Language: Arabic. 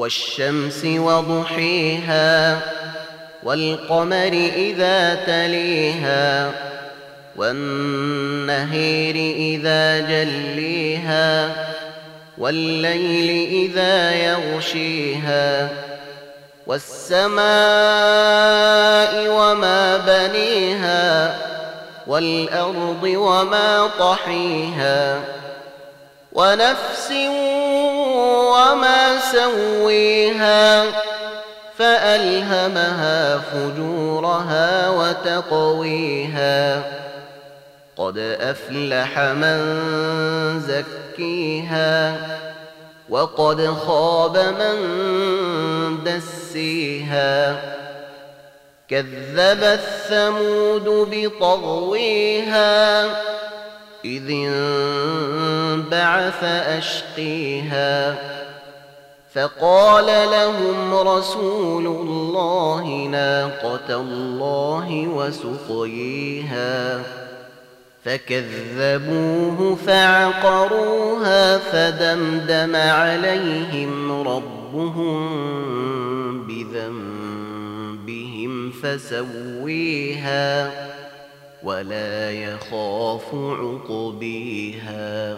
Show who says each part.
Speaker 1: والشمس وضحيها والقمر إذا تليها والنهير إذا جليها والليل إذا يغشيها والسماء وما بنيها والأرض وما طحيها ونفس وما سويها فألهمها فجورها وتقويها قد أفلح من زكيها وقد خاب من دسيها كذبت ثمود بطغويها إذ انبعث أشقيها فقال لهم رسول الله ناقة الله وسقيها فكذبوه فعقروها فدمدم عليهم ربهم بذنبهم فسويها ولا يخاف عقبيها